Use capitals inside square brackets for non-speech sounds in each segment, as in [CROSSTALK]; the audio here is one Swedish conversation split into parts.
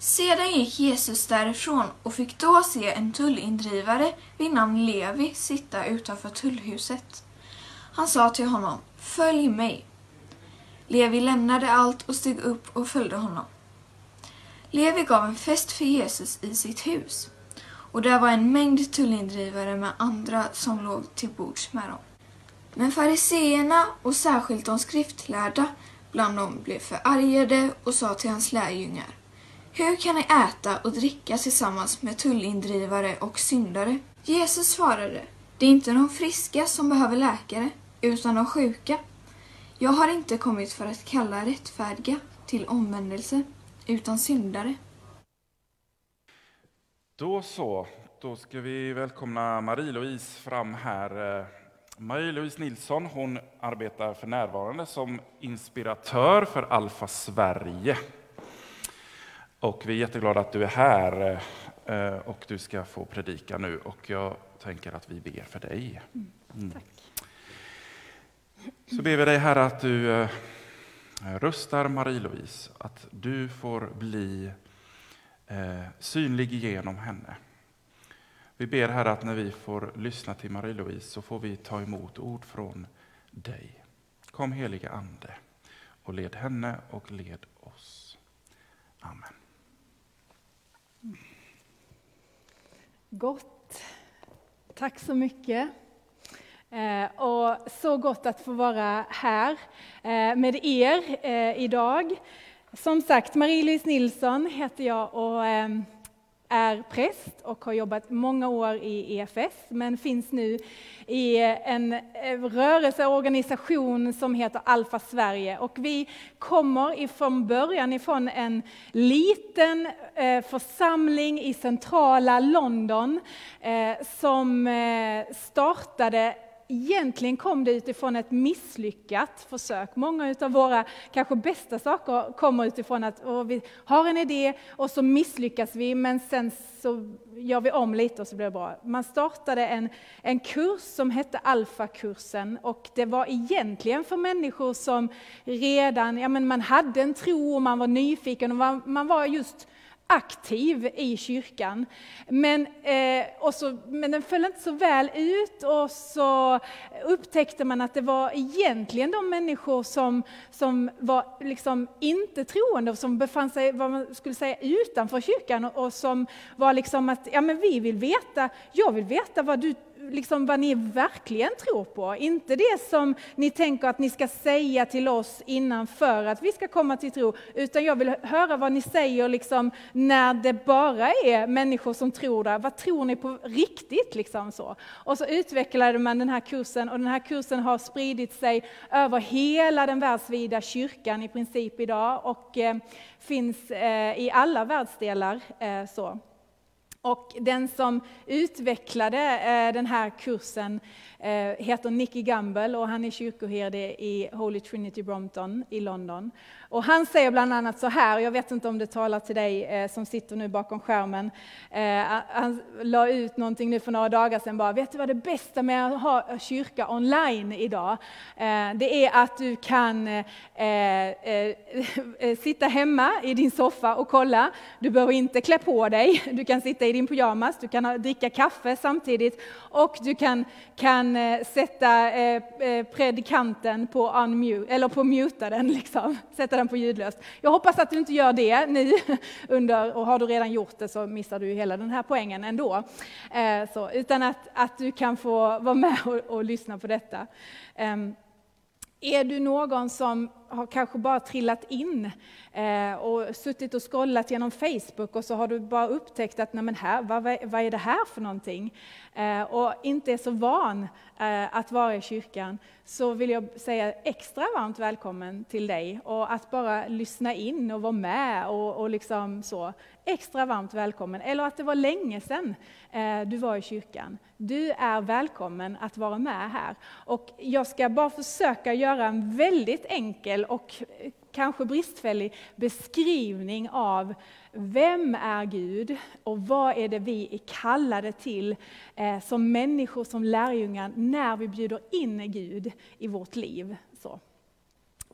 Sedan gick Jesus därifrån och fick då se en tullindrivare vid namn Levi sitta utanför tullhuset. Han sa till honom, följ mig. Levi lämnade allt och steg upp och följde honom. Levi gav en fest för Jesus i sitt hus och där var en mängd tullindrivare med andra som låg till bords med dem. Men fariseerna och särskilt de skriftlärda bland dem blev förargade och sa till hans lärjungar hur kan ni äta och dricka tillsammans med tullindrivare och syndare? Jesus svarade, det är inte de friska som behöver läkare, utan de sjuka. Jag har inte kommit för att kalla rättfärdiga till omvändelse, utan syndare. Då så, då ska vi välkomna Marie-Louise fram här. Eh, Marie-Louise Nilsson hon arbetar för närvarande som inspiratör för Alfa Sverige. Och vi är jätteglada att du är här eh, och du ska få predika nu. Och jag tänker att vi ber för dig. Mm. Så ber vi dig Herre att du eh, rustar Marie-Louise, att du får bli eh, synlig genom henne. Vi ber Herre att när vi får lyssna till Marie-Louise så får vi ta emot ord från dig. Kom heliga Ande och led henne och led oss. Amen. Gott. Tack så mycket. Eh, och så gott att få vara här eh, med er eh, idag. Som sagt, Marie-Louise Nilsson heter jag och ehm, är präst och har jobbat många år i EFS, men finns nu i en eh, rörelse, organisation som heter Alfa Sverige. Och vi kommer ifrån början ifrån en liten eh, församling i centrala London eh, som startade egentligen kom det utifrån ett misslyckat försök. Många av våra kanske bästa saker kommer utifrån att vi har en idé och så misslyckas vi, men sen så gör vi om lite och så blir det bra. Man startade en, en kurs som hette Alfa-kursen och det var egentligen för människor som redan, ja men man hade en tro och man var nyfiken och man, man var just aktiv i kyrkan. Men, eh, och så, men den föll inte så väl ut och så upptäckte man att det var egentligen de människor som, som var liksom inte troende och som befann sig vad man skulle säga, utanför kyrkan och, och som var liksom att ja, men vi vill veta, jag vill veta vad du liksom vad ni verkligen tror på. Inte det som ni tänker att ni ska säga till oss innan för att vi ska komma till tro, utan jag vill höra vad ni säger liksom, när det bara är människor som tror det. Vad tror ni på riktigt? Liksom så. Och så utvecklade man den här kursen och den här kursen har spridit sig över hela den världsvida kyrkan i princip idag och eh, finns eh, i alla världsdelar. Eh, så. Och den som utvecklade eh, den här kursen Eh, heter Nicky Gamble och han är kyrkoherde i Holy Trinity Brompton i London. Och han säger bland annat så här, jag vet inte om det talar till dig eh, som sitter nu bakom skärmen. Eh, han la ut någonting nu för några dagar sedan bara, vet du vad det bästa med att ha kyrka online idag? Det är att du kan [LAUGHS] sitta hemma i din soffa och kolla. Du behöver inte klä på dig, du kan sitta i din pyjamas, du kan dricka kaffe samtidigt och du kan, kan kan eh, sätta eh, eh, predikanten på, unmute, eller på muta den, liksom. [LAUGHS] sätta den på ljudlöst. Jag hoppas att du inte gör det nu, [LAUGHS] under, och har du redan gjort det så missar du hela den här poängen ändå. Så, utan att, att du kan få vara med och, och lyssna på detta. Ehm, är du någon som har kanske bara trillat in eh, och suttit och scrollat genom Facebook och så har du bara upptäckt att nej men här, vad, vad är det här för någonting? Eh, och inte är så van eh, att vara i kyrkan, så vill jag säga extra varmt välkommen till dig och att bara lyssna in och vara med och, och liksom så. Extra varmt välkommen, eller att det var länge sedan eh, du var i kyrkan. Du är välkommen att vara med här. Och jag ska bara försöka göra en väldigt enkel och kanske bristfällig beskrivning av vem är Gud och vad är det vi är kallade till eh, som människor, som lärjungar, när vi bjuder in Gud i vårt liv. Så.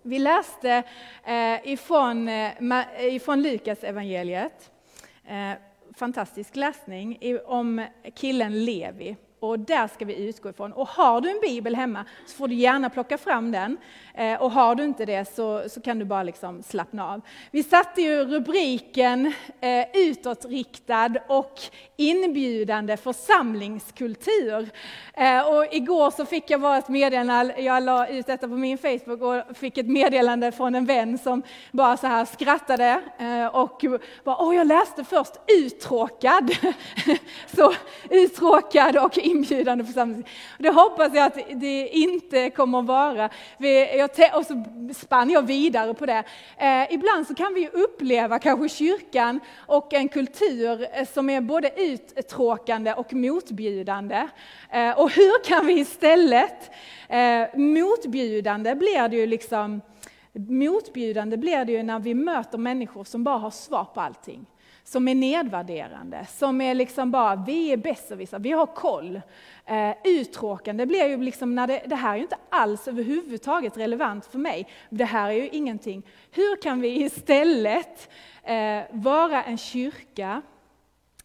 Vi läste eh, ifrån, eh, ifrån Lukas evangeliet fantastisk läsning om killen Levi. Och där ska vi utgå ifrån. Och har du en bibel hemma så får du gärna plocka fram den. Eh, och har du inte det så, så kan du bara liksom slappna av. Vi satte ju rubriken eh, utåtriktad och inbjudande församlingskultur. Eh, och igår så fick jag bara ett meddelande, jag la ut detta på min Facebook och fick ett meddelande från en vän som bara så här skrattade eh, och bara, åh jag läste först uttråkad. [LAUGHS] så uttråkad och inbjudande församling. Det hoppas jag att det inte kommer att vara. och så spann jag vidare på det. Eh, ibland så kan vi uppleva kanske kyrkan och en kultur eh, som är både uttråkande och motbjudande. Eh, och hur kan vi istället, eh, motbjudande blir det ju liksom Motbjudande blir det ju när vi möter människor som bara har svar på allting som är nedvärderande, som är liksom bara, vi är besserwissrar, vi har koll. Eh, uttråkande blir ju liksom när det, det här är ju inte alls överhuvudtaget relevant för mig. Det här är ju ingenting. Hur kan vi istället eh, vara en kyrka,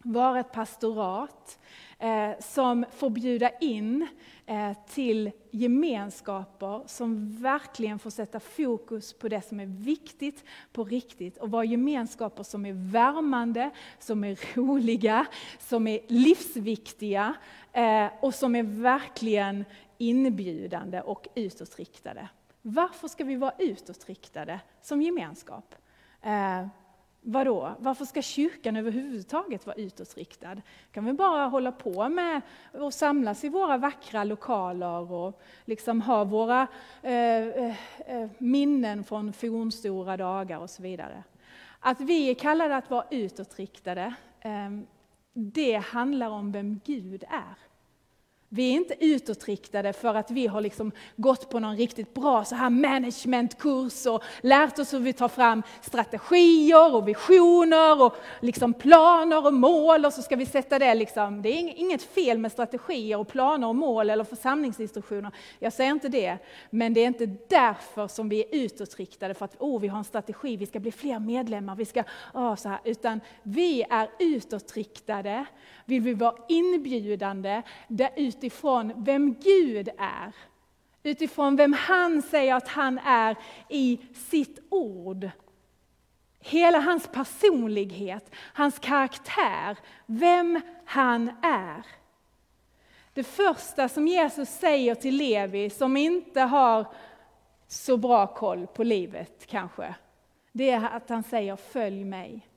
vara ett pastorat, eh, som får bjuda in Eh, till gemenskaper som verkligen får sätta fokus på det som är viktigt på riktigt och vara gemenskaper som är värmande, som är roliga, som är livsviktiga eh, och som är verkligen inbjudande och utåtriktade. Varför ska vi vara utåtriktade som gemenskap? Eh, Vadå? Varför ska kyrkan överhuvudtaget vara utåtriktad? Kan vi bara hålla på med att samlas i våra vackra lokaler och liksom ha våra eh, eh, eh, minnen från fornstora dagar och så vidare. Att vi är kallade att vara utåtriktade, eh, det handlar om vem Gud är. Vi är inte utåtriktade för att vi har liksom gått på någon riktigt bra så här managementkurs och lärt oss hur vi tar fram strategier och visioner och liksom planer och mål och så ska vi sätta det liksom. Det är inget fel med strategier och planer och mål eller församlingsinstruktioner. Jag säger inte det. Men det är inte därför som vi är utåtriktade för att oh, vi har en strategi, vi ska bli fler medlemmar, vi ska, oh, så här. utan vi är utåtriktade vill vi vara inbjudande utifrån vem Gud är. Utifrån vem han säger att han är i sitt ord. Hela hans personlighet, hans karaktär, vem han är. Det första som Jesus säger till Levi, som inte har så bra koll på livet kanske, det är att han säger följ mig.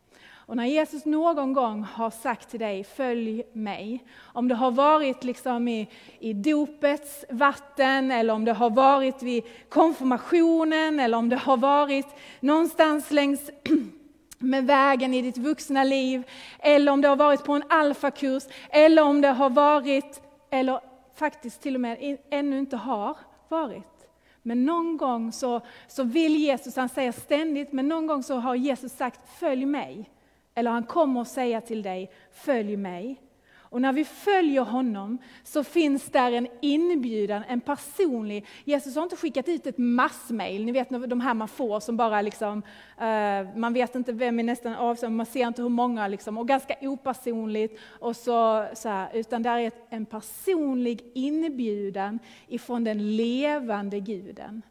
Och när Jesus någon gång har sagt till dig, följ mig. Om det har varit liksom i, i dopets vatten, eller om det har varit vid konfirmationen, eller om det har varit någonstans längs [CLEARS THROAT] med vägen i ditt vuxna liv, eller om det har varit på en alfakurs, eller om det har varit, eller faktiskt till och med ännu inte har varit. Men någon gång så, så vill Jesus, han säger ständigt, men någon gång så har Jesus sagt följ mig. Eller han kommer att säga till dig, följ mig. Och när vi följer honom så finns där en inbjudan, en personlig... Jesus har inte skickat ut ett massmail, ni vet de här man får som bara liksom, uh, man vet inte vem är nästan avsänd, man ser inte hur många liksom, och ganska opersonligt. Och så, så här, utan där är en personlig inbjudan ifrån den levande guden.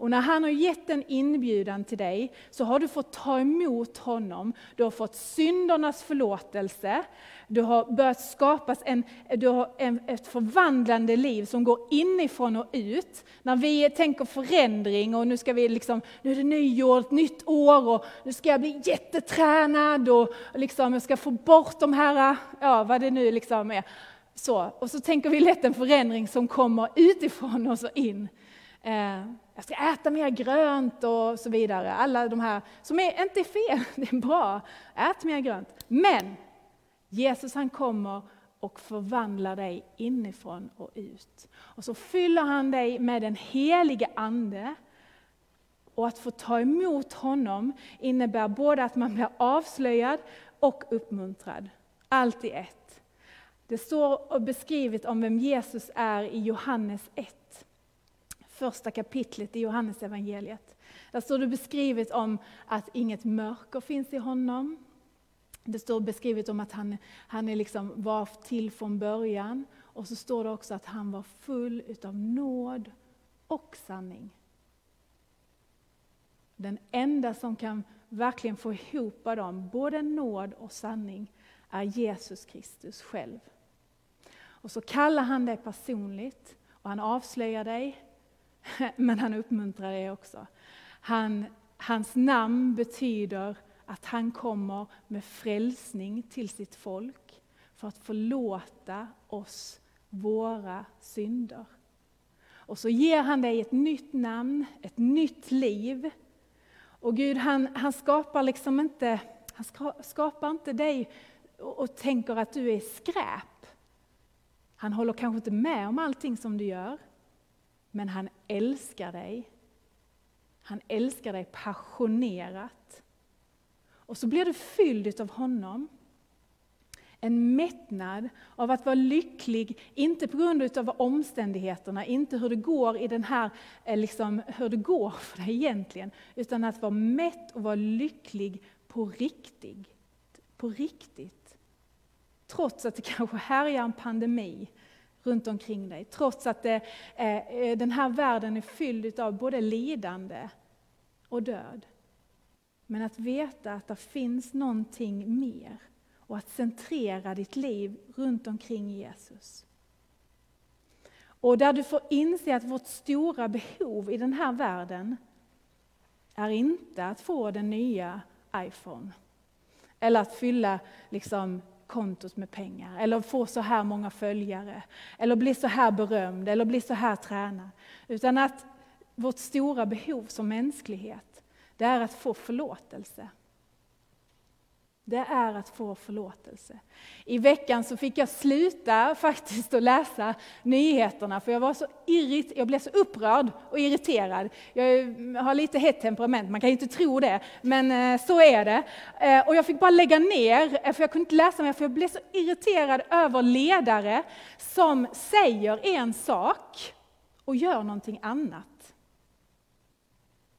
Och när han har gett en inbjudan till dig så har du fått ta emot honom. Du har fått syndernas förlåtelse. Du har börjat skapas en, du har en, ett förvandlande liv som går inifrån och ut. När vi tänker förändring och nu ska vi liksom, nu är det nyår, ett nytt år och nu ska jag bli jättetränad och liksom jag ska få bort de här, ja vad det nu liksom är. Så, och så tänker vi lätt en förändring som kommer utifrån oss och in. Eh, jag ska äta mer grönt och så vidare. Alla de här som är, inte är fel, [LAUGHS] det är bra. Ät mer grönt. Men Jesus han kommer och förvandlar dig inifrån och ut. Och så fyller han dig med den helige Ande. Och att få ta emot honom innebär både att man blir avslöjad och uppmuntrad. Allt i ett. Det står beskrivet om vem Jesus är i Johannes 1 första kapitlet i Johannes evangeliet. Där står det beskrivet om att inget mörker finns i honom. Det står beskrivet om att han, han är liksom var till från början. Och så står det också att han var full utav nåd och sanning. Den enda som kan verkligen få ihop dem, både nåd och sanning, är Jesus Kristus själv. Och så kallar han dig personligt och han avslöjar dig, [LAUGHS] men han uppmuntrar er också. Han, hans namn betyder att han kommer med frälsning till sitt folk för att förlåta oss våra synder. Och så ger han dig ett nytt namn, ett nytt liv. Och Gud han, han skapar liksom inte, han skapar inte dig och, och tänker att du är skräp. Han håller kanske inte med om allting som du gör, men han älskar dig. Han älskar dig passionerat. Och så blir du fylld av honom. En mättnad av att vara lycklig, inte på grund av omständigheterna, inte hur det går i den här, eh, liksom, hur det går [LAUGHS] för dig egentligen, utan att vara mätt och vara lycklig på riktigt. På riktigt. Trots att det kanske härjar en pandemi runt omkring dig, trots att det, eh, den här världen är fylld av både lidande och död. Men att veta att det finns någonting mer och att centrera ditt liv runt omkring Jesus. Och där du får inse att vårt stora behov i den här världen är inte att få den nya iPhone. Eller att fylla liksom, kontot med pengar, eller få så här många följare, eller bli så här berömd, eller bli så här tränad. Utan att vårt stora behov som mänsklighet, det är att få förlåtelse det är att få förlåtelse. I veckan så fick jag sluta faktiskt att läsa nyheterna för jag var så irrit, jag blev så upprörd och irriterad. Jag har lite hett temperament, man kan ju inte tro det, men eh, så är det. Eh, och jag fick bara lägga ner, eh, för jag kunde inte läsa mer, för jag blev så irriterad över ledare som säger en sak och gör någonting annat.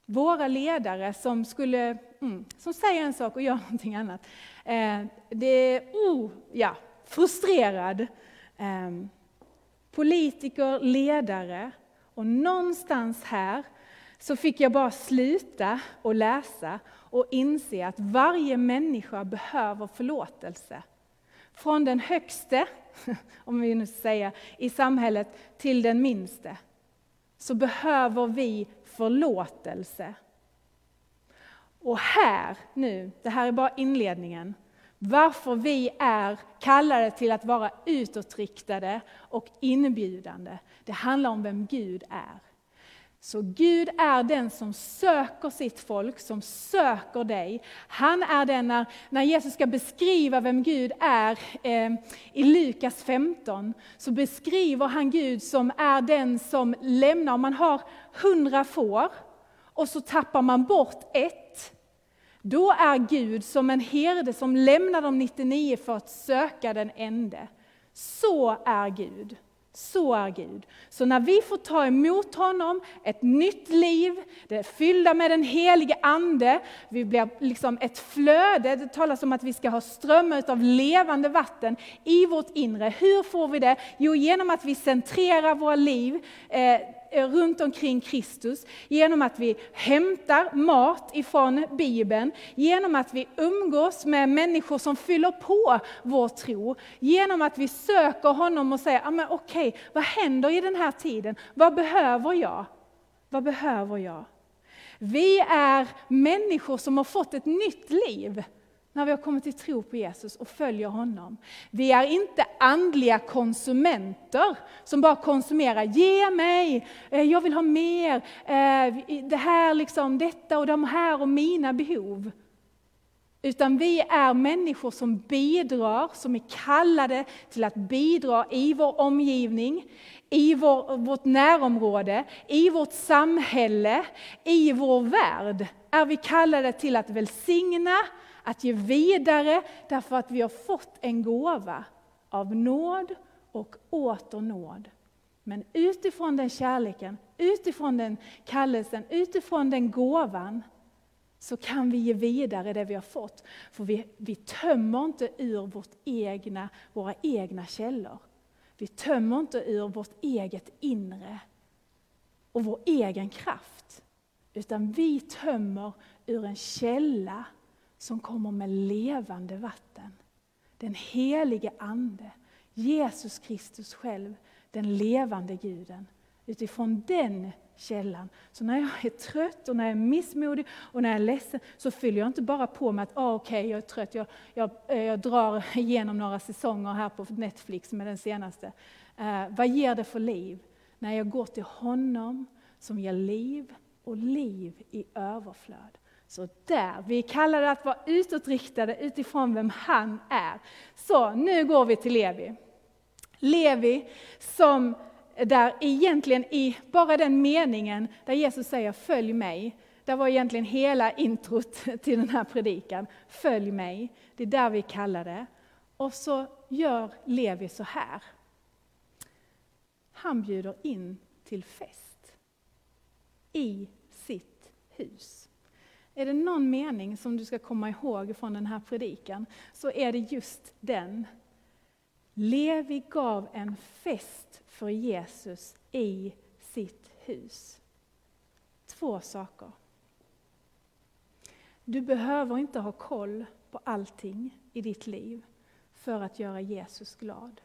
Våra ledare som, skulle, mm, som säger en sak och gör [LAUGHS] någonting annat. Eh, det är oh, ja, frustrerad. Eh, politiker, ledare och någonstans här så fick jag bara sluta och läsa och inse att varje människa behöver förlåtelse. Från den högste, [LAUGHS] om vi nu säger, i samhället till den minste så behöver vi förlåtelse. Och här nu, det här är bara inledningen, varför vi är kallade till att vara utåtriktade och inbjudande. Det handlar om vem Gud är. Så Gud är den som söker sitt folk, som söker dig. Han är den när, när Jesus ska beskriva vem Gud är eh, i Lukas 15, så beskriver han Gud som är den som lämnar, om man har hundra får och så tappar man bort ett, då är Gud som en herde som lämnar de 99 för att söka den ende. Så är Gud. Så är Gud. Så när vi får ta emot honom, ett nytt liv, det är fyllda med den helige Ande, vi blir liksom ett flöde, det talas om att vi ska ha strömmar av levande vatten i vårt inre. Hur får vi det? Jo, genom att vi centrerar våra liv eh, Eh, runt omkring Kristus, genom att vi hämtar mat ifrån Bibeln, genom att vi umgås med människor som fyller på vår tro, genom att vi söker honom och säger, ah, men okej, vad händer i den här tiden? Vad behöver jag? Vad behöver jag? Vi är människor som har fått ett nytt liv när vi har kommit till tro på Jesus och följer honom. Vi är inte andliga konsumenter som bara konsumerar, ge mig, eh, jag vill ha mer, eh, det här liksom, detta och de här och mina behov. Utan vi är människor som bidrar, som är kallade till att bidra i vår omgivning, i vår, vårt närområde, i vårt samhälle, i vår värld. Är vi kallade till att välsigna, att ge vidare därför att vi har fått en gåva av nåd och åter nåd. Men utifrån den kärleken, utifrån den kallelsen, utifrån den gåvan så kan vi ge vidare det vi har fått. För vi, vi tömmer inte ur vårt egna, våra egna källor. Vi tömmer inte ur vårt eget inre och vår egen kraft. Utan vi tömmer ur en källa som kommer med levande vatten. Den helige Ande, Jesus Kristus själv, den levande Guden. Utifrån den källan. Så när jag är trött och när jag är missmodig och när jag är ledsen så fyller jag inte bara på med att ah, okej, okay, jag är trött, jag, jag, eh, jag, drar [LAUGHS] igenom några säsonger här på Netflix med den senaste. Eh, vad ger det för liv? När jag går till honom som ger liv och liv i överflöd. Så där, vi kallar det att vara utåtriktade utifrån vem han är. Så nu går vi till Levi. Levi som där egentligen i bara den meningen där Jesus säger följ mig, där var egentligen hela introt [LAUGHS] till den här predikan. Följ mig, det är där vi kallar det. Och så gör Levi så här. Han bjuder in till fest i sitt hus. Är det någon mening som du ska komma ihåg från den här predikan så är det just den. Levi gav en fest för Jesus i sitt hus. Två saker. Du behöver inte ha koll på allting i ditt liv för att göra Jesus glad.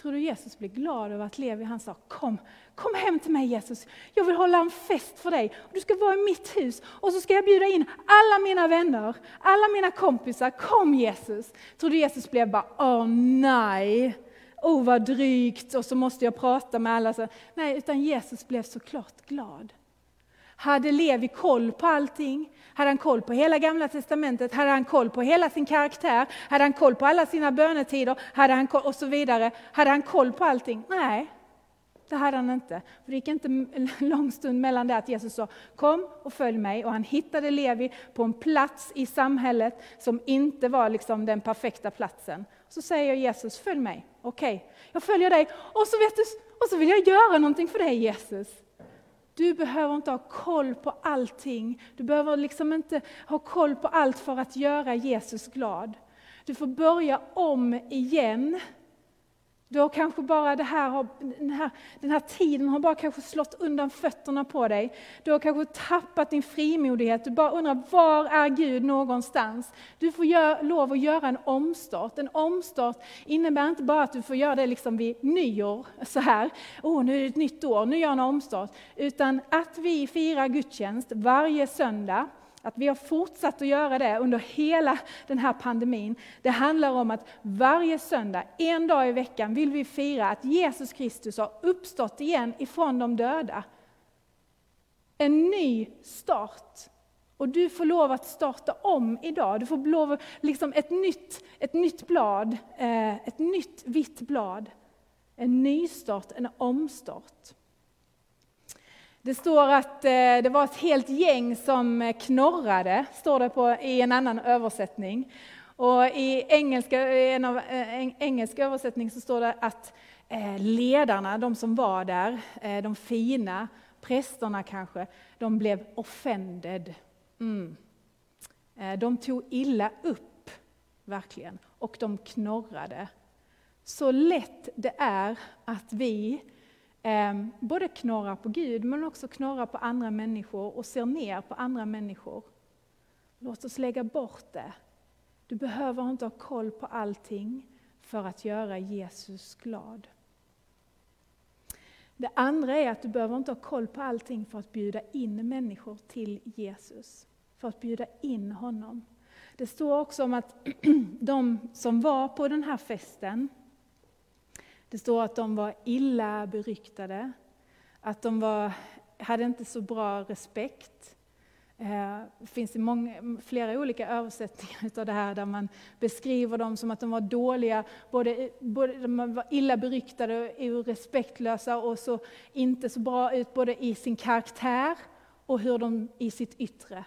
Tror du Jesus blir glad över att Levi han sa kom, kom hem till mig Jesus, jag vill hålla en fest för dig. Du ska vara i mitt hus och så ska jag bjuda in alla mina vänner, alla mina kompisar. Kom Jesus! Tror du Jesus blev bara, åh nej, oh vad drygt och så måste jag prata med alla. Nej, utan Jesus blev såklart glad. Hade Levi koll på allting? Hade han koll på hela gamla testamentet? Hade han koll på hela sin karaktär? Hade han koll på alla sina bönetider? Hade han koll, och så vidare. Hade han koll på allting? Nej, det hade han inte. För det gick inte en [LAUGHS] lång stund mellan det att Jesus sa kom och följ mig och han hittade Levi på en plats i samhället som inte var liksom den perfekta platsen. Så säger Jesus följ mig. Okej, okay, jag följer dig och så, vet du, och så vill jag göra någonting för dig Jesus. Du behöver inte ha koll på allting. Du behöver liksom inte ha koll på allt för att göra Jesus glad. Du får börja om igen du har kanske bara det här, den, här, den här tiden har bara kanske slått undan fötterna på dig. Du har kanske tappat din frimodighet. Du bara undrar, var är Gud någonstans? Du får gör, lov att göra en omstart. En omstart innebär inte bara att du får göra det liksom vid nyår, så här. Åh, oh, nu är det ett nytt år, nu gör jag en omstart. Utan att vi firar gudstjänst varje söndag att vi har fortsatt att göra det under hela den här pandemin. Det handlar om att varje söndag, en dag i veckan, vill vi fira att Jesus Kristus har uppstått igen ifrån de döda. En ny start. Och du får lov att starta om idag. Du får lov liksom ett nytt, ett nytt blad, eh, ett nytt vitt blad. En nystart, en omstart. Det står att eh, det var ett helt gäng som eh, knorrade, står det på, i en annan översättning. Och i engelska, en av, eh, en engelsk översättning så står det att ledarna, de som var där, de fina, prästerna kanske, de blev offended. Mm. De tog illa upp, verkligen, och de knorrade. Så lätt det är att vi Ehm, både knorrar på Gud men också knorrar på andra människor och ser ner på andra människor. Låt oss lägga bort det. Du behöver inte ha koll på allting för att göra Jesus glad. Det andra är att du behöver inte ha koll på allting för att bjuda in människor till Jesus. För att bjuda in honom. Det står också om att [CLEARS THROAT] de som var på den här festen, det står att de var illa beryktade, att de var, hade inte så bra respekt. Eh, det finns i många, flera olika översättningar av det här där man beskriver dem som att de var dåliga, både, både de var illa beryktade och respektlösa och så inte så bra ut både i sin karaktär och hur de i sitt yttre.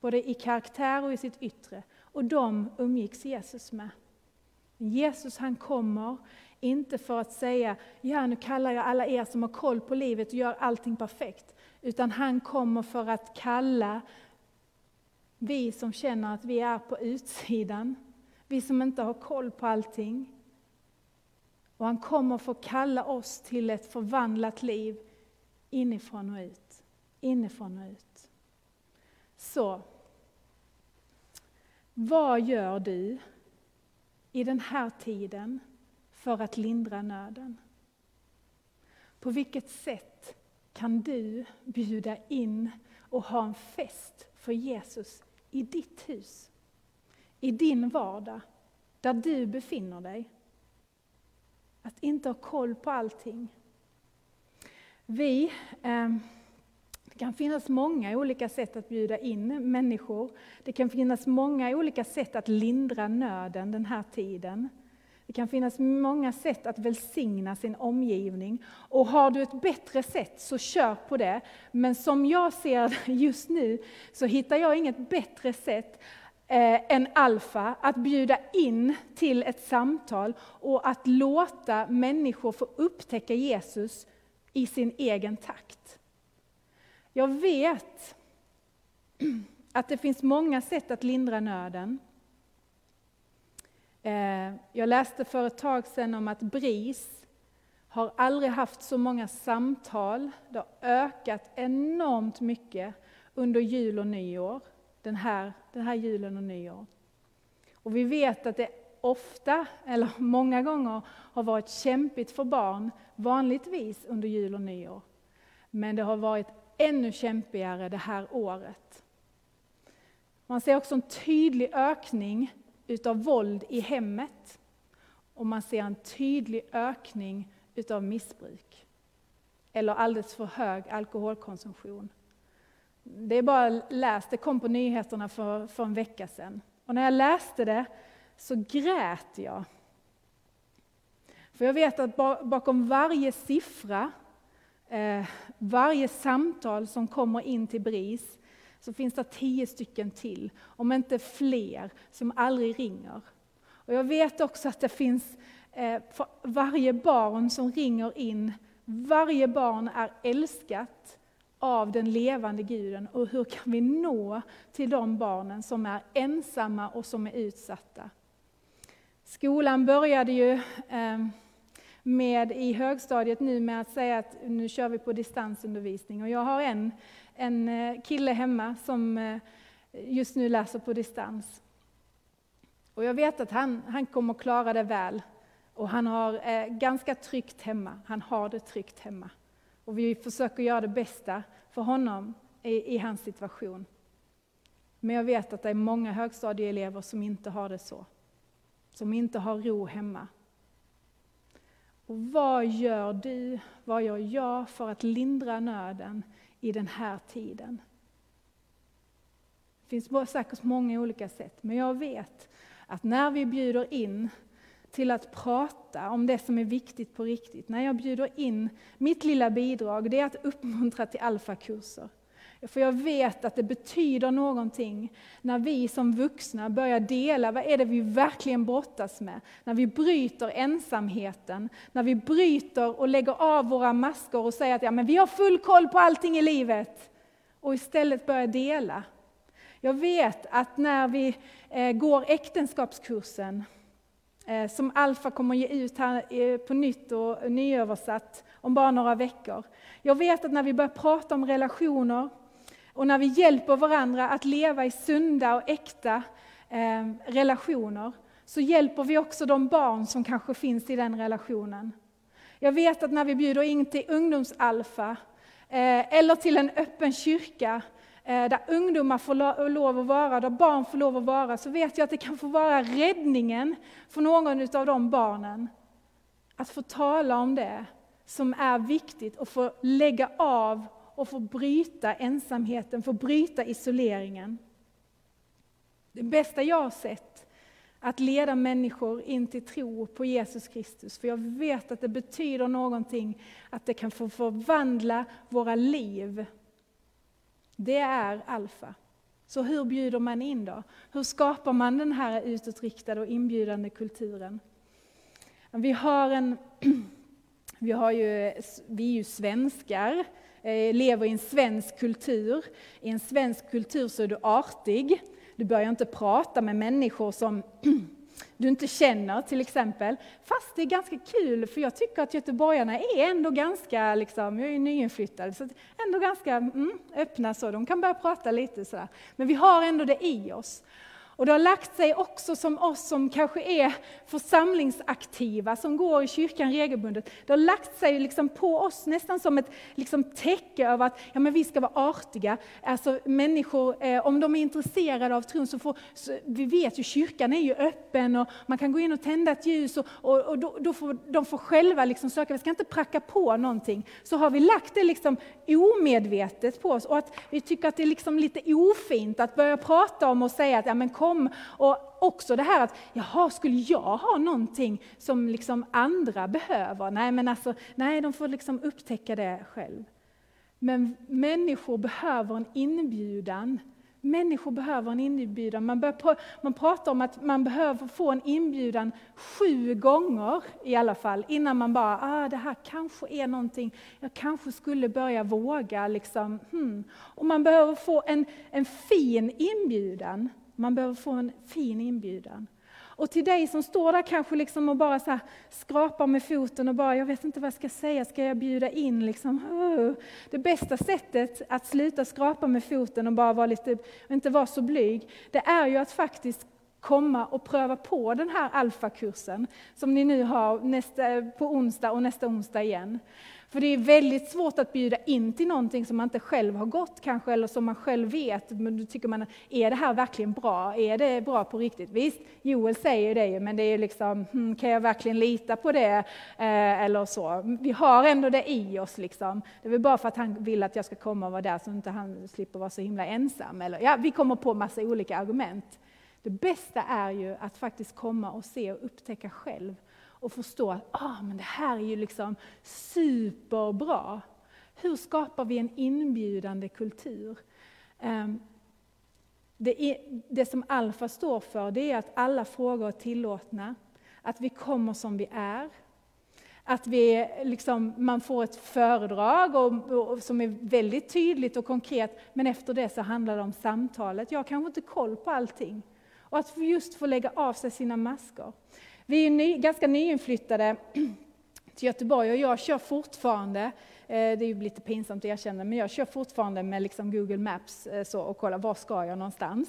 Både i karaktär och i sitt yttre. Och de umgicks Jesus med. Jesus han kommer inte för att säga, ja nu kallar jag alla er som har koll på livet och gör allting perfekt. Utan han kommer för att kalla vi som känner att vi är på utsidan, vi som inte har koll på allting. Och han kommer för att kalla oss till ett förvandlat liv inifrån och ut. Inifrån och ut. Så, vad gör du i den här tiden för att lindra nöden? På vilket sätt kan du bjuda in och ha en fest för Jesus i ditt hus? I din vardag, där du befinner dig? Att inte ha koll på allting. Vi, eh, det kan finnas många olika sätt att bjuda in människor. Det kan finnas många olika sätt att lindra nöden den här tiden. Det kan finnas många sätt att välsigna sin omgivning. Och har du ett bättre sätt så kör på det. Men som jag ser det just nu så hittar jag inget bättre sätt eh, än Alfa att bjuda in till ett samtal och att låta människor få upptäcka Jesus i sin egen takt. Jag vet att det finns många sätt att lindra nöden. Eh, jag läste för ett tag sedan om att BRIS har aldrig haft så många samtal. Det har ökat enormt mycket under jul och nyår, den här, den här julen och nyår. Och vi vet att det ofta, eller många gånger, har varit kämpigt för barn, vanligtvis under jul och nyår. Men det har varit ännu kämpigare det här året. Man ser också en tydlig ökning utav våld i hemmet. Och man ser en tydlig ökning utav missbruk. Eller alldeles för hög alkoholkonsumtion. Det är bara läst, det kom på nyheterna för, för en vecka sedan. Och när jag läste det så grät jag. För jag vet att bakom varje siffra, eh, varje samtal som kommer in till BRIS, så finns det tio stycken till, om inte fler, som aldrig ringer. Och jag vet också att det finns eh, för varje barn som ringer in, varje barn är älskat av den levande guden. Och hur kan vi nå till de barnen som är ensamma och som är utsatta? Skolan började ju eh, med i högstadiet nu med att säga att nu kör vi på distansundervisning. Och jag har en en eh, kille hemma som eh, just nu läser på distans. Och jag vet att han, han kommer klara det väl. Och han har eh, ganska tryggt hemma. Han har det tryggt hemma. Och vi försöker göra det bästa för honom i, i hans situation. Men jag vet att det är många högstadieelever som inte har det så. Som inte har ro hemma. Och vad gör du, vad gör jag för att lindra nöden i den här tiden. Det finns säkert många olika sätt, men jag vet att när vi bjuder in till att prata om det som är viktigt på riktigt, när jag bjuder in, mitt lilla bidrag, det är att uppmuntra till alfakurser. För jag vet att det betyder någonting när vi som vuxna börjar dela, vad är det vi verkligen brottas med? När vi bryter ensamheten, när vi bryter och lägger av våra masker och säger att ja, men vi har full koll på allting i livet. Och istället börjar dela. Jag vet att när vi eh, går äktenskapskursen, eh, som Alfa kommer ge ut här eh, på nytt och nyöversatt om bara några veckor. Jag vet att när vi börjar prata om relationer, och när vi hjälper varandra att leva i sunda och äkta eh, relationer, så hjälper vi också de barn som kanske finns i den relationen. Jag vet att när vi bjuder in till ungdomsalfa, eh, eller till en öppen kyrka, eh, där ungdomar får lov att vara, där barn får lov att vara, så vet jag att det kan få vara räddningen för någon av de barnen. Att få tala om det som är viktigt och få lägga av och få bryta ensamheten, få bryta isoleringen. Det bästa jag har sett, att leda människor in till tro på Jesus Kristus. För jag vet att det betyder någonting, att det kan få förvandla våra liv. Det är alfa. Så hur bjuder man in då? Hur skapar man den här utåtriktade och inbjudande kulturen? Vi har en, [CLEARS THROAT] vi har ju, vi är ju svenskar, Eh, lever i en svensk kultur. I en svensk kultur så är du artig. Du börjar inte prata med människor som [CLEARS THROAT] du inte känner till exempel. Fast det är ganska kul, för jag tycker att göteborgarna är ändå ganska, liksom, jag är ju nyinflyttad, så ändå ganska mm, öppna så. De kan börja prata lite sådär. Men vi har ändå det i oss. Och det har lagt sig också som oss som kanske är församlingsaktiva, som går i kyrkan regelbundet. Det har lagt sig liksom på oss nästan som ett liksom täcke av att ja, men vi ska vara artiga. Alltså människor, eh, om de är intresserade av tron, så får, så, vi vet ju kyrkan är ju öppen och man kan gå in och tända ett ljus och, och, och då, då, får de får själva liksom söka, vi ska inte pracka på någonting. Så har vi lagt det liksom omedvetet på oss och att vi tycker att det är liksom lite ofint att börja prata om och säga att ja, men kom. Och också det här att, jaha, skulle jag ha någonting som liksom andra behöver? Nej, men alltså, nej, de får liksom upptäcka det själv. Men människor behöver en inbjudan. Människor behöver en inbjudan. Man, bör, man pratar om att man behöver få en inbjudan sju gånger i alla fall, innan man bara, ah, det här kanske är någonting, jag kanske skulle börja våga. Liksom. Hmm. Och man behöver få en, en fin inbjudan. Man behöver få en fin inbjudan. Och till dig som står där kanske liksom och bara så skrapar med foten och bara, jag vet inte vad jag ska säga, ska jag bjuda in? Liksom? Oh. Det bästa sättet att sluta skrapa med foten och bara vara lite, inte vara så blyg, det är ju att faktiskt komma och pröva på den här alfakursen som ni nu har nästa, på onsdag och nästa onsdag igen. För det är väldigt svårt att bjuda in till någonting som man inte själv har gått kanske, eller som man själv vet. Men då tycker man, är det här verkligen bra? Är det bra på riktigt? Visst, Joel säger det ju, men det är liksom, hmm, kan jag verkligen lita på det? Eh, eller så. Vi har ändå det i oss. Liksom. Det är väl bara för att han vill att jag ska komma och vara där, så inte han slipper vara så himla ensam. Eller, ja, vi kommer på massa olika argument. Det bästa är ju att faktiskt komma och se och upptäcka själv och förstå att ah, men det här är ju liksom superbra. Hur skapar vi en inbjudande kultur? Ehm, det, är, det som Alfa står för det är att alla frågor är tillåtna, att vi kommer som vi är, att vi liksom, man får ett föredrag och, och, som är väldigt tydligt och konkret, men efter det så handlar det om samtalet. Jag har kanske inte koll på allting. Och att just få lägga av sig sina masker. Vi är ny, ganska nyinflyttade [CLEARS THROAT] till Göteborg och jag kör fortfarande, eh, det är ju lite pinsamt att erkänna, men jag kör fortfarande med liksom Google Maps eh, så, och kollar var ska jag någonstans.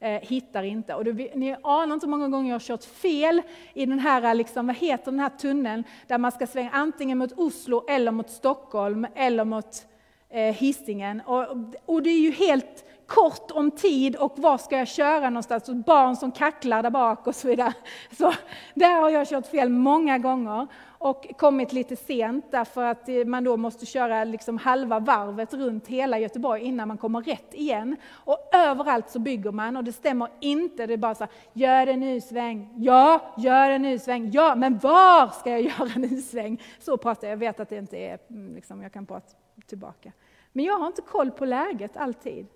Eh, hittar inte. Och det, ni anar inte hur många gånger jag har kört fel i den här, liksom, vad heter den här tunneln, där man ska svänga antingen mot Oslo eller mot Stockholm eller mot eh, Hisingen. Och, och det är ju helt kort om tid och var ska jag köra någonstans? Och barn som kacklar där bak och så vidare. Så där har jag kört fel många gånger och kommit lite sent därför att eh, man då måste köra liksom halva varvet runt hela Göteborg innan man kommer rätt igen. Och överallt så bygger man och det stämmer inte. Det är bara så här, gör en U-sväng, ja, gör en U-sväng, ja, men var ska jag [LAUGHS] göra en U-sväng? Så pratar jag, jag vet att det inte är, mm, liksom, jag kan prata tillbaka. Men jag har inte koll på läget alltid.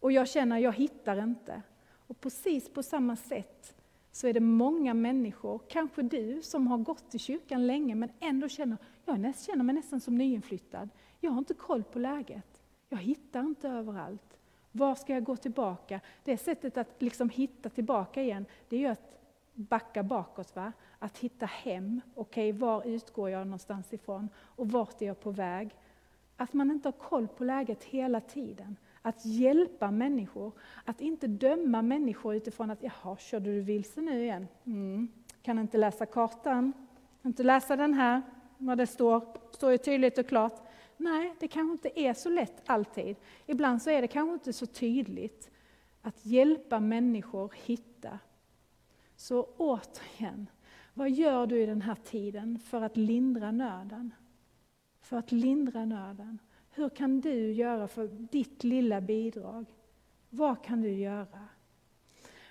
Och jag känner att jag hittar inte. Och precis på samma sätt så är det många människor, kanske du som har gått i kyrkan länge men ändå känner, jag känner mig nästan som nyinflyttad. Jag har inte koll på läget. Jag hittar inte överallt. Var ska jag gå tillbaka? Det sättet att liksom hitta tillbaka igen, det är ju att backa bakåt. Va? Att hitta hem. Okej, okay, var utgår jag någonstans ifrån? Och vart är jag på väg? Att man inte har koll på läget hela tiden. Att hjälpa människor, att inte döma människor utifrån att jaha, körde du vilse nu igen? Mm. Kan inte läsa kartan, kan inte läsa den här, vad det står, står ju tydligt och klart. Nej, det kanske inte är så lätt alltid. Ibland så är det kanske inte så tydligt att hjälpa människor hitta. Så återigen, vad gör du i den här tiden för att lindra nöden? För att lindra nöden. Hur kan du göra för ditt lilla bidrag? Vad kan du göra?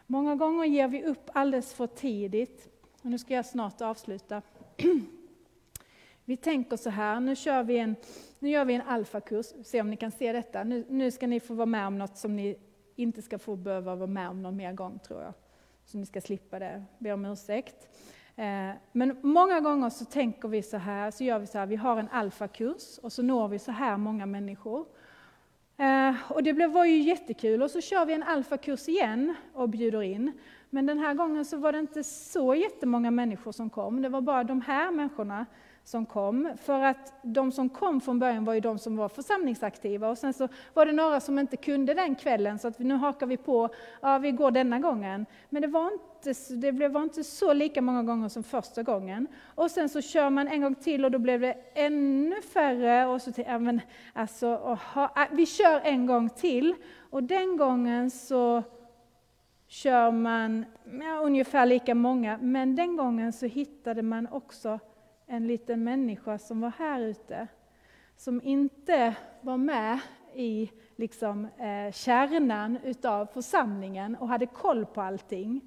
Många gånger ger vi upp alldeles för tidigt. Och nu ska jag snart avsluta. [CLEARS THROAT] Vi tänker så här, nu, kör vi en, nu gör vi en alfakurs, se om ni kan se detta. Nu, nu ska ni få vara med om något som ni inte ska få behöva vara med om någon mer gång tror jag. Så ni ska slippa det, be om ursäkt. Eh, men många gånger så tänker vi så här, så gör vi så här, vi har en alfakurs och så når vi så här många människor. Eh, och det var ju jättekul och så kör vi en alfakurs igen och bjuder in. Men den här gången så var det inte så jättemånga människor som kom, det var bara de här människorna som kom. För att de som kom från början var ju de som var församlingsaktiva och sen så var det några som inte kunde den kvällen så att nu hakar vi på, ja vi går denna gången. Men det var inte, det var inte så lika många gånger som första gången. Och sen så kör man en gång till och då blev det ännu färre och så till, ja, men alltså, aha, äh, vi kör en gång till och den gången så kör man ja, ungefär lika många, men den gången så hittade man också en liten människa som var här ute, som inte var med i liksom, eh, kärnan utav församlingen och hade koll på allting.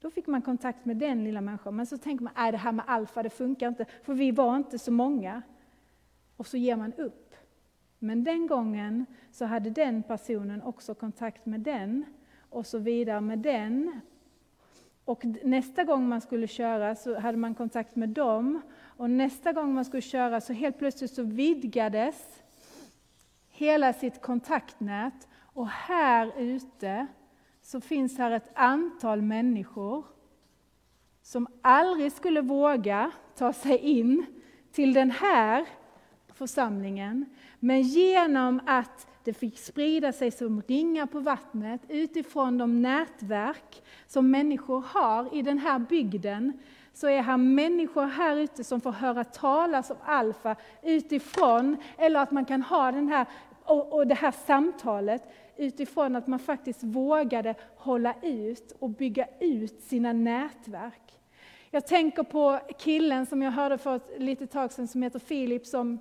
Då fick man kontakt med den lilla människan. Men så tänker man, är det här med alfa, det funkar inte, för vi var inte så många. Och så ger man upp. Men den gången så hade den personen också kontakt med den, och så vidare med den. Och nästa gång man skulle köra så hade man kontakt med dem, och nästa gång man skulle köra så helt plötsligt så vidgades hela sitt kontaktnät och här ute så finns här ett antal människor som aldrig skulle våga ta sig in till den här församlingen. Men genom att det fick sprida sig som ringar på vattnet utifrån de nätverk som människor har i den här bygden, så är här människor här ute som får höra talas om Alfa utifrån, eller att man kan ha den här, och, och det här samtalet utifrån att man faktiskt vågade hålla ut och bygga ut sina nätverk. Jag tänker på killen som jag hörde för ett litet tag sedan som heter Filip som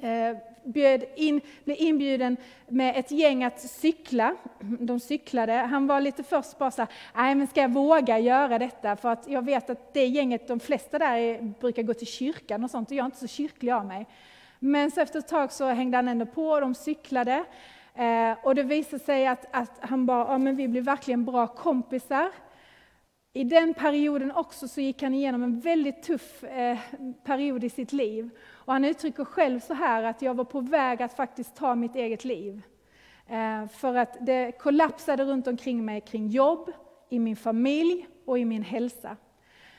Eh, bjöd in, blev inbjuden med ett gäng att cykla. De cyklade. Han var lite först bara så här, nej men ska jag våga göra detta? För att jag vet att det gänget, de flesta där är, brukar gå till kyrkan och sånt och jag är inte så kyrklig av mig. Men så efter ett tag så hängde han ändå på och de cyklade. Eh, och det visade sig att, att han bara, ja men vi blev verkligen bra kompisar. I den perioden också så gick han igenom en väldigt tuff eh, period i sitt liv. Och han uttrycker själv så här att jag var på väg att faktiskt ta mitt eget liv. Eh, för att det kollapsade runt omkring mig kring jobb, i min familj och i min hälsa.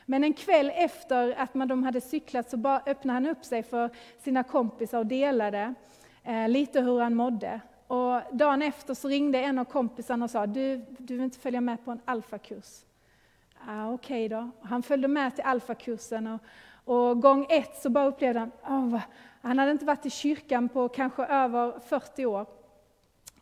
Men en kväll efter att man, de hade cyklat så bara öppnade han upp sig för sina kompisar och delade eh, lite hur han mådde. Och dagen efter så ringde en av kompisarna och sa, du, du vill inte följa med på en alfakurs? Ah, Okej okay då. Han följde med till alfakursen och, och gång ett så bara upplevde han, oh, han hade inte varit i kyrkan på kanske över 40 år.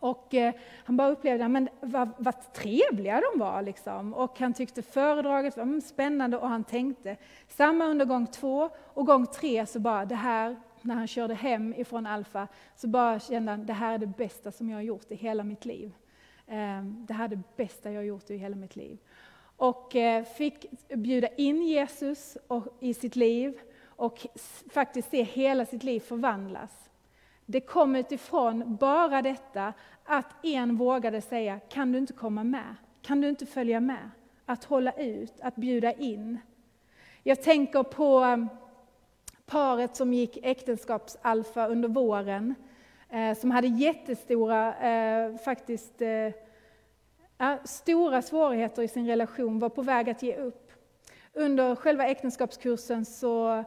Och eh, han bara upplevde men vad, vad trevliga de var. Liksom. Och han tyckte föredraget var mm, spännande och han tänkte. Samma under gång två och gång tre så bara det här, när han körde hem ifrån Alfa, så bara kände han det här är det bästa som jag har gjort i hela mitt liv. Eh, det här är det bästa jag har gjort i hela mitt liv och eh, fick bjuda in Jesus i sitt liv och faktiskt se hela sitt liv förvandlas. Det kom utifrån bara detta att en vågade säga, kan du inte komma med? Kan du inte följa med? Att hålla ut, att bjuda in. Jag tänker på eh, paret som gick äktenskapsalfa under våren, eh, som hade jättestora, faktiskt, stora svårigheter i sin relation, var på väg att ge upp. Under själva äktenskapskursen så,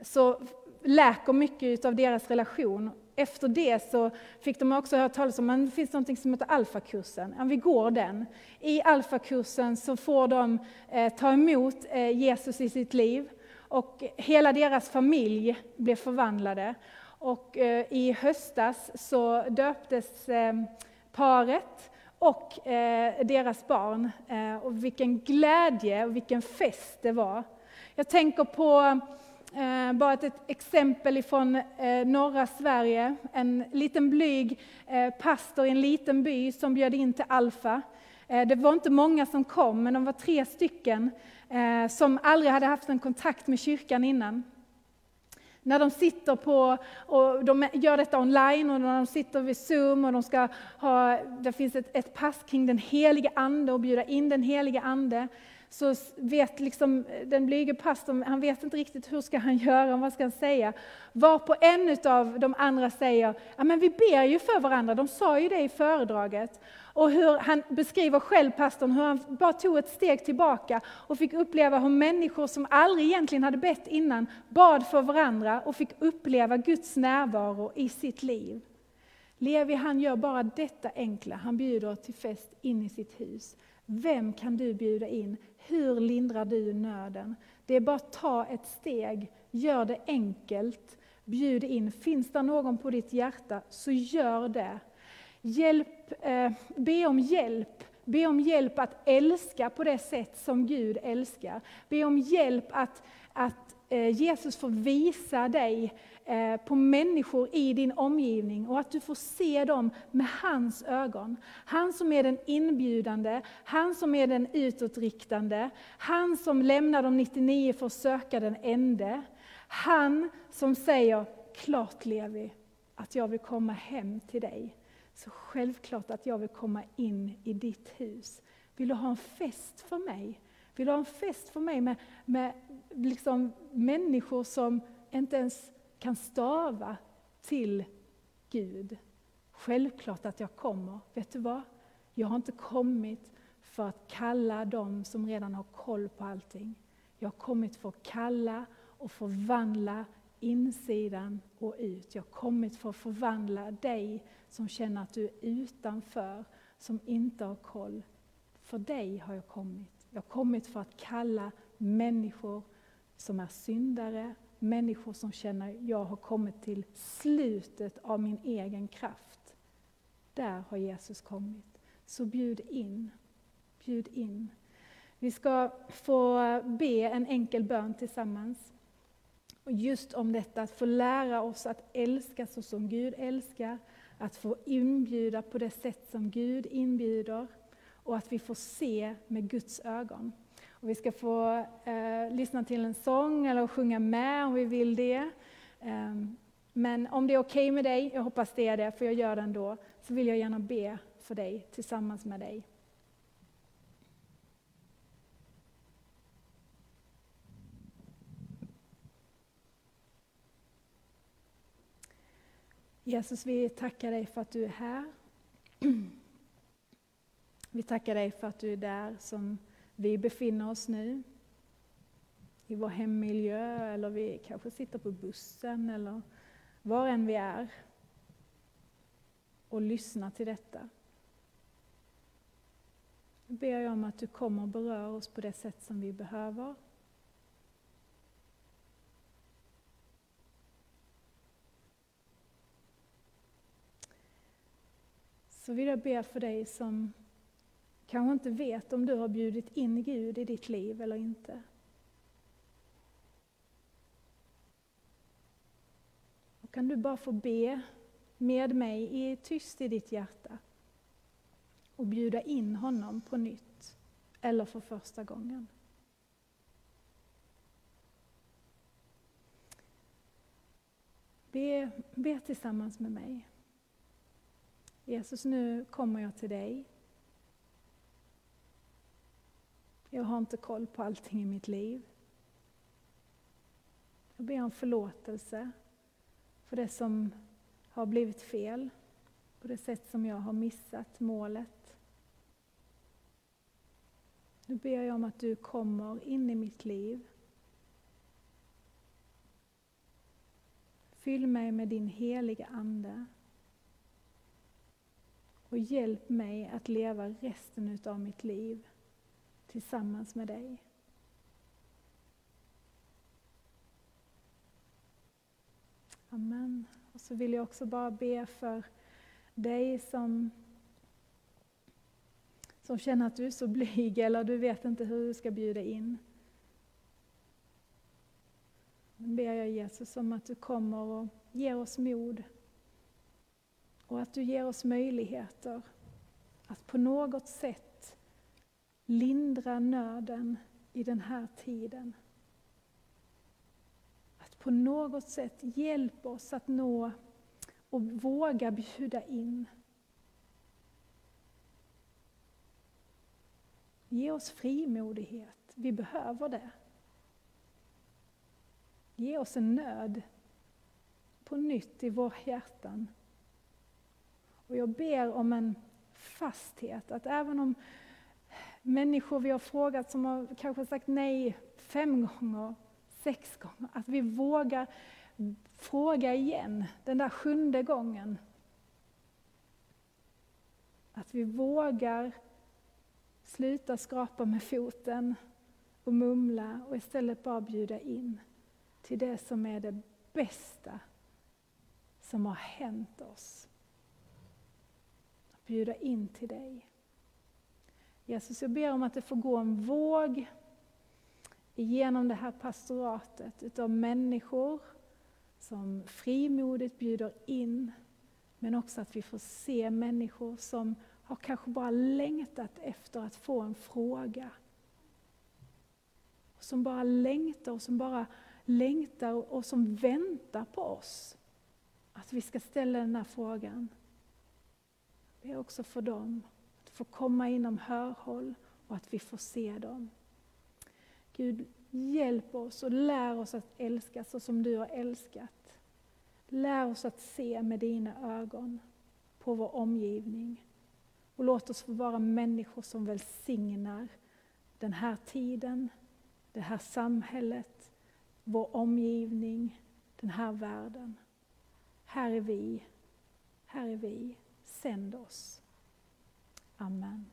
så läker mycket av deras relation. Efter det så fick de också höra talas om att det finns något som heter alfakursen. Ja, vi går den. I alfakursen så får de eh, ta emot eh, Jesus i sitt liv och hela deras familj blev förvandlade. Och eh, i höstas så döptes eh, paret och eh, deras barn. Eh, och vilken glädje och vilken fest det var. Jag tänker på eh, bara ett, exempel ifrån eh, norra Sverige. En liten blyg eh, pastor i en liten by som bjöd in till Alfa. Eh, det var inte många som kom, men de var tre stycken som aldrig hade haft en kontakt med kyrkan innan. När de sitter på, och de gör detta online och när de sitter vid Zoom och de ska ha, det finns ett, ett pass kring den helige Ande och bjuda in den helige Ande, så vet liksom eh, den blyge pastorn, han vet inte riktigt hur ska han [LAUGHS] göra, vad ska han säga. Varpå en av de andra säger, ja men vi ber ju för varandra, de sa ju det i föredraget. Och hur han beskriver själv pastorn, hur han bara tog ett steg tillbaka och fick uppleva hur människor som aldrig egentligen hade bett innan, bad för varandra och fick uppleva Guds närvaro i sitt liv. Levi han gör bara detta enkla, han bjuder till fest in i sitt hus. Vem kan du bjuda in? Hur lindrar du nöden? Det är bara att ta ett steg, gör det enkelt, bjud in. Finns det någon på ditt hjärta, så gör det. Hjälp, eh, be om hjälp. Be om hjälp att älska på det sätt som Gud älskar. Be om hjälp att, att eh, Jesus får visa dig Eh, på människor i din omgivning och att du får se dem med hans ögon. Han som är den inbjudande, han som är den utåtriktande, han som lämnar de 99 för att söka den ende. Han som säger, klart Levi, att jag vill komma hem till dig. Så självklart att jag vill komma in i ditt hus. Vill du ha en fest för mig? Vill du ha en fest för mig med, med liksom människor som inte ens kan stava till Gud? Självklart att jag kommer. Vet du vad? Jag har inte kommit för att kalla dem som redan har koll på allting. Jag har kommit för att kalla och förvandla insidan och ut. Jag har kommit för att förvandla dig som känner att du är utanför, som inte har koll. För dig har jag kommit. Jag har kommit för att kalla människor som är syndare, människor som känner att jag har kommit till slutet av min egen kraft. Där har Jesus kommit. Så bjud in. Bjud in. Vi ska få be en enkel bön tillsammans. Och just om detta, att få lära oss att älska så som Gud älskar, att få inbjuda på det sätt som Gud inbjuder och att vi får se med Guds ögon. Och vi ska få eh, lyssna till en sång eller sjunga med om vi vill det. Eh, men om det är okej okay med dig, jag hoppas det är det, för jag gör det ändå, så vill jag gärna be för dig tillsammans med dig. Jesus, vi tackar dig för att du är här. [CLEARS THROAT] Vi tackar dig för att du är där som vi befinner oss nu. I vår hemmiljö, eller vi kanske sitter på bussen, eller var än vi är. Och lyssnar till detta. Nu ber jag om att du kommer och berör oss på det sätt som vi behöver. så vill jag be för dig som kanske inte vet om du har bjudit in Gud i ditt liv eller inte. Och kan du bara få be med mig tyst i ditt hjärta och bjuda in honom på nytt eller för första gången. Be, be tillsammans med mig. Jesus, nu kommer jag till dig. Jag har inte koll på allting i mitt liv. Jag ber om förlåtelse för det som har blivit fel, på det sätt som jag har missat målet. Nu ber jag om att du kommer in i mitt liv. Fyll mig med din heliga Ande. Och hjälp mig att leva resten av mitt liv tillsammans med dig. Amen. Och så vill jag också bara be för dig som, som känner att du är så blyg eller du vet inte hur du ska bjuda in. Nu ber jag Jesus om att du kommer och ger oss mod och att du ger oss möjligheter att på något sätt lindra nöden i den här tiden. Att på något sätt hjälpa oss att nå och våga bjuda in. Ge oss frimodighet. vi behöver det. Ge oss en nöd på nytt i våra hjärtan. Och jag ber om en fasthet, att även om människor vi har frågat som har kanske sagt nej fem gånger, sex gånger, att vi vågar fråga igen den där sjunde gången. Att vi vågar sluta skrapa med foten och mumla och istället bara bjuda in till det som är det bästa som har hänt oss. Att bjuda in till dig. Jesus, jag ber om att det får gå en våg genom det här pastoratet utav människor som frimodigt bjuder in, men också att vi får se människor som har kanske bara längtat efter att få en fråga. Som bara längtar och som bara längtar och som väntar på oss. Att vi ska ställa den här frågan. Det är också för dem att komma inom hörhåll och att vi får se dem. Gud, hjälp oss och lär oss att älska så som du har älskat. Lär oss att se med dina ögon på vår omgivning. Och låt oss få vara människor som välsignar den här tiden, det här samhället, vår omgivning, den här världen. Här är vi, här är vi, sänd oss. Amen.